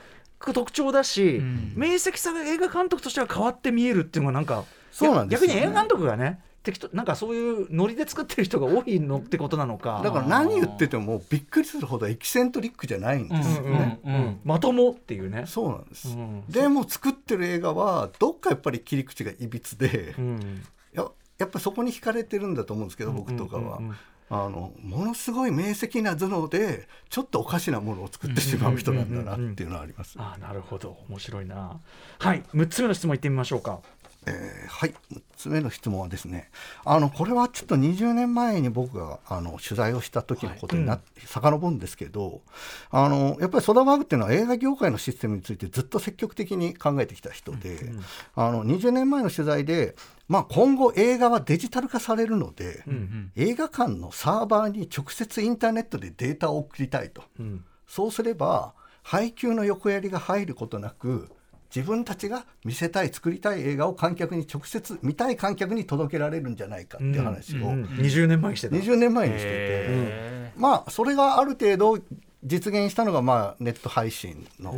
特徴だし、うん、明晰さが映画監督としては変わって見えるっていうのがなんかそうなんです、ね、逆に映画監督がね適当なんかそういうノリで作ってる人が多いのってことなのかだから何言っててもびっくりするほどエキセントリックじゃないんですよね、うんうんうん、まともっていうねそうなんです、うん、でも作ってる映画はどっかやっぱり切り口がいびつで、うん、ややっぱそこに惹かれてるんだと思うんですけど僕とかは、あのものすごい明晰な頭脳でちょっとおかしなものを作ってしまう人なんだなっていうのはあります。あなるほど。面白いな。はい。6つ目の質問いってみましょうか。えー、はい。6つ目の質問はですねあのこれはちょっと20年前に僕があの取材をした時のことになって、はい、遡るんですけどあのやっぱりソダバーグっていうのは映画業界のシステムについてずっと積極的に考えてきた人で、うんうん、あの20年前の取材で、まあ、今後映画はデジタル化されるので、うんうん、映画館のサーバーに直接インターネットでデータを送りたいと、うん、そうすれば配給の横やりが入ることなく自分たちが見せたい作りたい映画を観客に直接見たい観客に届けられるんじゃないかっていう話を、うんうん、20年前にしてた。20年前にしてて、まあそれがある程度実現したのがまあネット配信の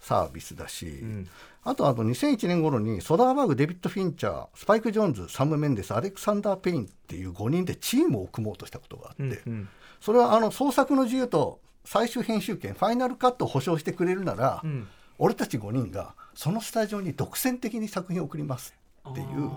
サービスだし、うん、あとあと2001年頃にソダーバーグデビッド・フィンチャースパイク・ジョーンズサム・メンデスアレクサンダー・ペインっていう5人でチームを組もうとしたことがあって、うんうん、それはあの創作の自由と最終編集権ファイナルカットを保証してくれるなら、うん俺たち5人がそのスタジオに独占的に作品を送りますっていう。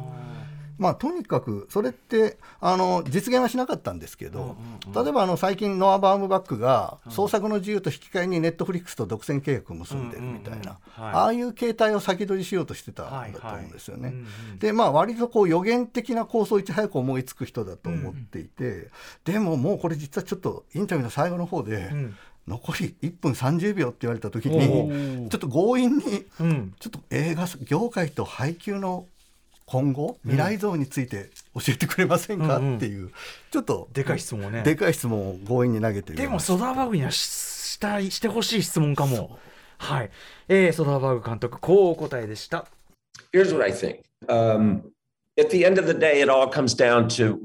まあ、とにかくそれってあの実現はしなかったんですけど、例えばあの最近ノア・バームバックが創作の自由と引き換えにネットフリックスと独占契約を結んでるみたいな、ああいう形態を先取りしようとしてたんだと思うんですよね。でまあ割とこう予言的な構想をいち早く思いつく人だと思っていて、でももうこれ実はちょっとインタビューの最後の方で、残り1分30秒って言われた時にちょっと強引に、ちょっと映画業界と配給の今後未来像について教えてくれませんか、っていう。ちょっとでかい質問ね。でかい質問を強引に投げてでもソダーバーグにはしたいしてほしい質問かも。はい、えー、ソダーバーグ監督こうお答えでした。Here's what I think、um, at the end of the day it all comes down to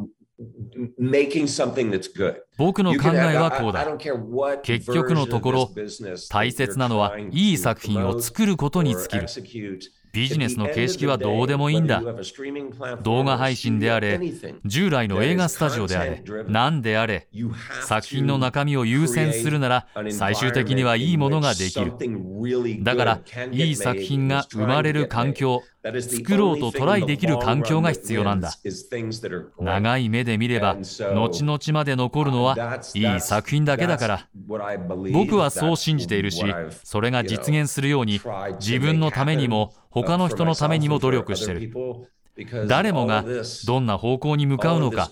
僕の考えはこうだ結局のところ大切なのはいい作品を作ることに尽きるビジネスの形式はどうでもいいんだ。動画配信であれ従来の映画スタジオであれ何であれ作品の中身を優先するなら最終的にはいいものができる。だからいい作品が生まれる環境作ろうとトライできる環境が必要なんだ。長い目で見れば後々まで残るのはいい作品だけだから。僕はそう信じているしそれが実現するように自分のためにも他の人のためにも努力してる。誰もがどんな方向に向かうのか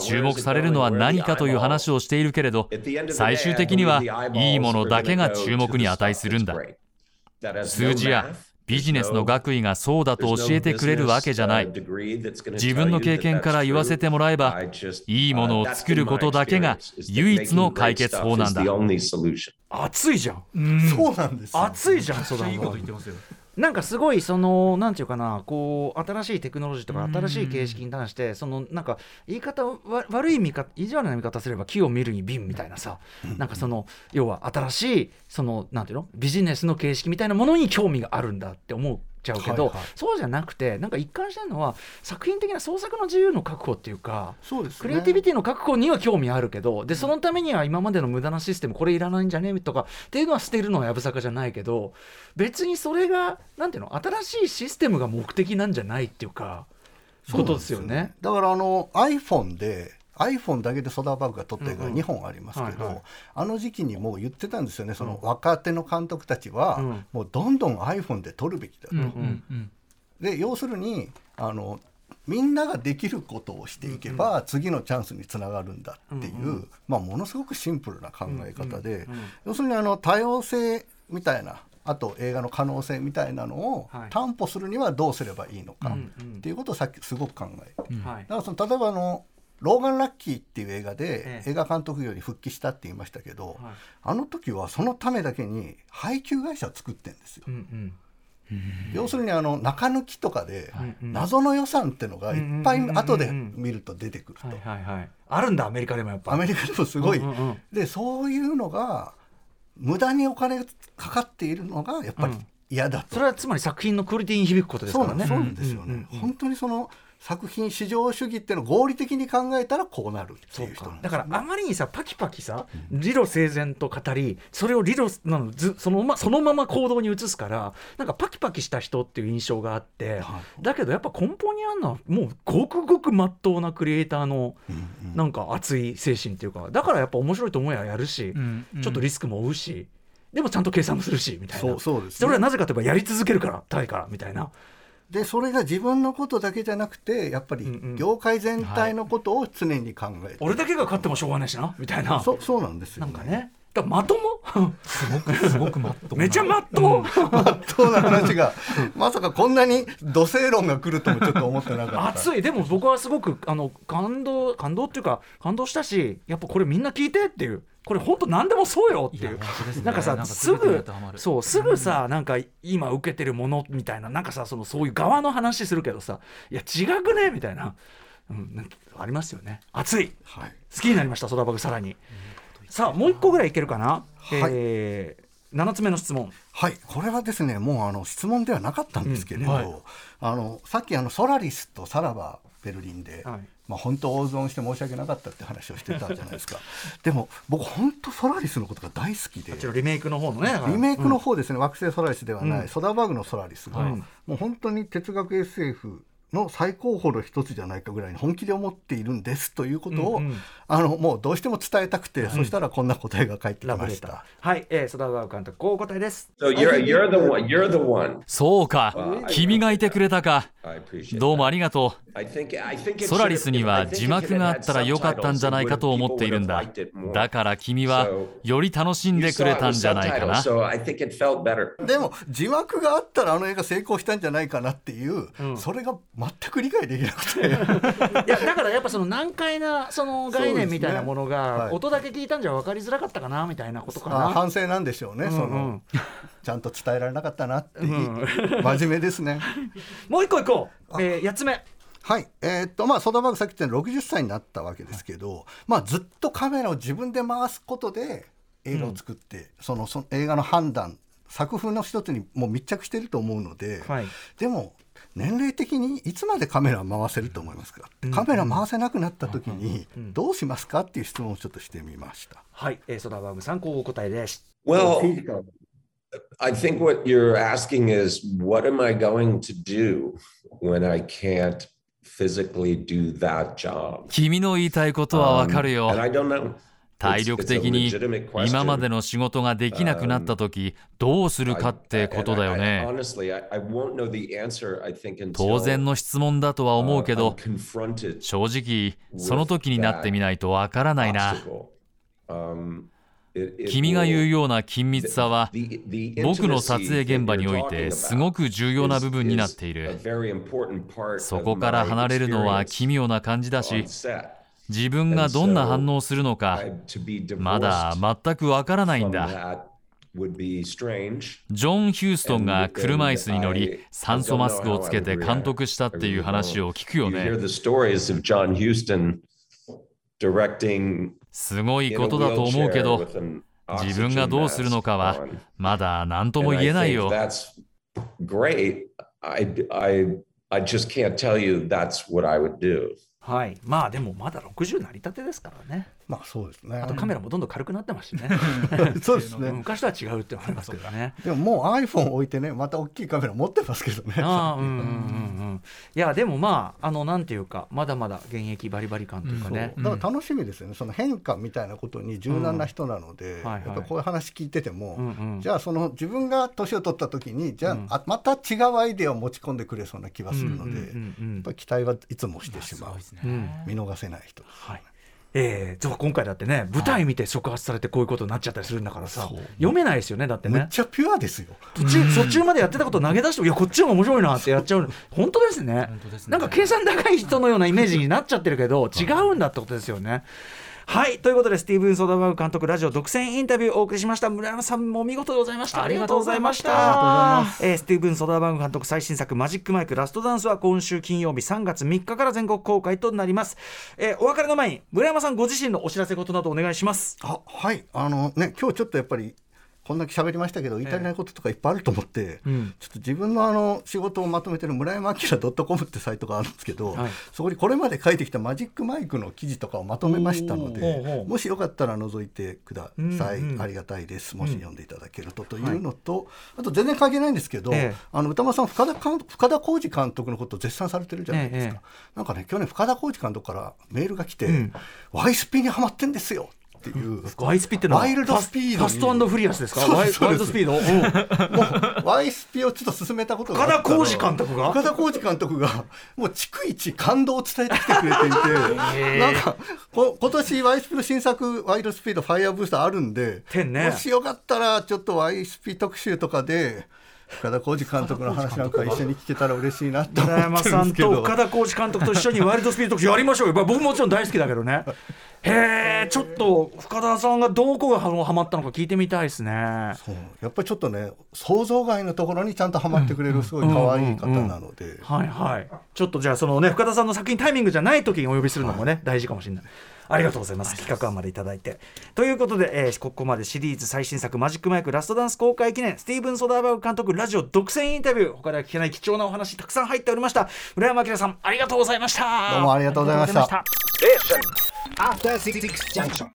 注目されるのは何かという話をしているけれど最終的にはいいものだけが注目に値するんだ。数字やビジネスの学位がそうだと教えてくれるわけじゃない。自分の経験から言わせてもらえばいいものを作ることだけが唯一の解決法なんだ。熱いじゃん。そうなん。です熱いじゃん。そうだいいこと言ってますよ <laughs> なんかすごいそのなんていうかなこう新しいテクノロジーとか新しい形式に関してそのなんか言い方悪い見方意地悪な見方すれば木を見るに瓶みたいなさなんかその要は新しいそのなんていうのビジネスの形式みたいなものに興味があるんだって思うちゃうけど、はいはい、そうじゃなくてなんか一貫してるのは作品的な創作の自由の確保っていうかそうです、ね、クリエイティビティの確保には興味あるけどでそのためには今までの無駄なシステムこれいらないんじゃね？とかっていうのは捨てるのはやぶさかじゃないけど別にそれがなんていうの新しいシステムが目的なんじゃないっていうかことですよね。だからあの iPhone で iPhone だけでソダーバッグが撮ってるが2本ありますけど、あの時期にもう言ってたんですよね。その若手の監督たちは、もうどんどん iPhone で撮るべきだと。で要するにあのみんなができることをしていけば、次のチャンスにつながるんだっていう、まあ、ものすごくシンプルな考え方で、要するにあの多様性みたいなあと映画の可能性みたいなのをはい。担保するにはどうすればいいのかっていうことをさっきすごく考えて、はい。だからその例えばあのローガン・ラッキーっていう映画でええ。映画監督業に復帰したって言いましたけど、はい。あの時はそのためだけに配給会社を作ってんですよ。うんうん。要するにあの中抜きとかでうん謎の予算ってのがいっぱいうんうんうんうん後で見ると出てくると。あるんだアメリカでもやっぱ。アメリカでもすごい、うんうんうん。でそういうのが無駄にお金がかかっているのがやっぱり嫌だと、それはつまり作品のクオリティに響くことですからね。そうなんですよね、うんうんうん。本当にその作品至上主義っていうのを合理的に考えたらこうなるってそういう人なんですか。だからあまりにさパキパキさ理路整然と語りそれを理路なのずそのまそのまま行動に移すからなんかパキパキした人っていう印象があって、はい。だけどやっぱ根本にあるのはもうごくごくまっとうなクリエイターのなんか熱い精神っていうかだからやっぱ面白いと思えばやるし、うんうん。ちょっとリスクも負うしでもちゃんと計算もするしみたいな。そうそうですね。それはなぜかといえばやり続けるから高いからみたいなでそれが自分のことだけじゃなくてやっぱりうんうん。業界全体のことを常に考えて、俺だけが勝ってもしょうがないしなみたいな。そそうなんですよ、なんかねだまとも？すごくマットめちゃまっとう、そうな話がまさかこんなに土星論が来るともちょっと思ってなかった。熱い。でも僕はすごくあの感動感動っていうか感動したしやっぱこれみんな聞いてっていう。これ本当何でもそうよっていう。ね。なんかさなんかすぐそうすぐさなんか今受けてるものみたいな。なんかさそのそういう側の話するけどさいや違くねみたいな,、うん、ありますよね。熱い。はい。好きになりましたソダバグさらにさあもう一個ぐらいいけるかな、はい。えー、7つ目の質問。はい、これはですねもうあの質問ではなかったんですけれど、うん。はい。あのさっきあのソラリスとさらばベルリンで、はい。まあ、本当大損して申し訳なかったって話をしてたじゃないですか。<laughs> でも僕本当ソラリスのことが大好きで。リメイクの方のねリメイクの方ですね、惑星ソラリスではない、うん。ソダーバーグのソラリスが、はい。もう本当に哲学 SF の最高峰の一つじゃないかぐらいに本気で思っているんですということを、うんうんあのもうどうしても伝えたくて、そしたらこんな答えが返ってきました。はい、えー、ソダバグ監督こうお答えです So you're you're the one. You're the one. そうか君がいてくれたか I appreciate. どうもありがとうソラリスには字幕があったらよかったんじゃないかと思っているんだ.だから君はより楽しんでくれたんじゃないかな So I think it felt better. <laughs> でも字幕があったらあの映画成功したんじゃないかなっていう、それが全く理解できなくて。<laughs> いやだからやっぱその難解なその概念みたいなものがはい。音だけ聞いたんじゃ分かりづらかったかなみたいなことかな。あ反省なんでしょうね、うんうん。そのちゃんと伝えられなかったなっていう、真面目ですね。もう一個いこう、えー、8つ目。はい、えーっとまあソダバーグさっき言ったように60歳になったわけですけど、まあずっとカメラを自分で回すことで映画を作って、そのその映画の判断作風の一つにもう密着していると思うので、はい。でも年齢的にいつまでカメラを回せると思いますか、カメラ回せなくなった時にどうしますかっていう質問をちょっとしてみました。はい、えー、ソダバーグさんこうお答えです。Well, I think what you're asking is, what am I going to do when I can't physically do that job? 君の言いたいことはわかる Um, and よ I don't know. 体力的に今までの仕事ができなくなった時どうするかってことだよね。当然の質問だとは思うけど正直その時になってみないとわからないな。君が言うような緊密さは僕の撮影現場においてすごく重要な部分になっている。そこから離れるのは奇妙な感じだし自分がどんな反応をするのかまだ全くわからないんだ。ジョン・ヒューストンが車椅子に乗り酸素マスクをつけて監督したっていう話を聞くよね。すごいことだと思うけど自分がどうするのかはまだ何とも言えないよ。はい、まあでもまだ60成り立てですからね。まあそうですねあとカメラもどんどん軽くなってますしね。<laughs> そうですね昔とは違うって思いますけどね。でももう iPhone 置いてねまた大きいカメラ持ってますけどねああうんうんうんうん。いやでもまああのなんていうかまだまだ現役バリバリ感というかね。だから楽しみですよね、その変化みたいなことに柔軟な人なので、はいはいやっぱこういう話聞いてても、うんうんじゃあその自分が年を取った時にじゃあ,あ、また違うアイデアを持ち込んでくれそうな気がするので、うんうんうんうんやっぱり期待はいつもしてしまう、うん見逃せない人はい。えー、今回だってね舞台見て触発されてこういうことになっちゃったりするんだからさ、読めないですよねだってね。めっちゃピュアですよ。途中 <laughs> 途中までやってたこと投げ出してもいやこっちの方が面白いなってやっちゃう。本当ですね。本当ですね。なんか計算高い人のようなイメージになっちゃってるけど違うんだってことですよね。はいということでスティーブン・ソダバーグ監督ラジオ独占インタビューをお送りしました。村山さんもお見事でございました。ありがとうございました。えースティーブン・ソダバーグ監督最新作「マジック・マイクラストダンス」は今週金曜日3月3日から全国公開となります、えーお別れの前に村山さんご自身のお知らせことなどお願いします。あはい。あのね今日ちょっとやっぱりこんだけ喋りましたけど言い足りないこととかいっぱいあると思って、うん。ちょっと自分のあの仕事をまとめてる村山明 .com ってサイトがあるんですけど、はい。そこにこれまで書いてきたマジックマイクの記事とかをまとめましたのでもしよかったら覗いてください、うんうん。ありがたいです。もし読んでいただけるとというのと、あと全然関係ないんですけど、ええ。あの歌間さん深田監深田浩二監督のことを絶賛されてるじゃないですか、えなんかね去年深田浩二監督からメールが来て、ん。ワイスピにはまってんですよっていう。ワイスピってのはワイルドスピードに。ファストフリアスですか？ワイルドスピード、ワイスピをちょっと進めたことがあったら深田浩二監督が？深田浩二監督がもう逐一感動を伝えてきてくれていて。なんかこ今年ワイスピの新作「ワイルドスピードファイアブースター」あるんで、もしよかったらちょっとワイスピ特集とかで深田浩二監督の話なんか一緒に聞けたら嬉しいなと思村山さんとんですけど深田浩二監督と一緒にワイルドスピード特集やりましょうよ、まあ僕もちろん大好きだけどね。へえ、ちょっと深田さんがどこがはまったのか聞いてみたいですね。そうやっぱりちょっとね想像外のところにちゃんとハマってくれるすごい可愛い方なので。はいはい。ちょっとじゃあそのね深田さんの作品タイミングじゃない時にお呼びするのもね、大事かもしれない。ありがとうございます。企画案までいただいて。ということで、えーここまでシリーズ最新作マジックマイクラストダンス公開記念スティーブン・ソダーバーグ監督ラジオ独占インタビュー他では聞けない貴重なお話たくさん入っておりました。村山明さんありがとうございました。どうもありがとうございましたありがとうございました After Six Junction.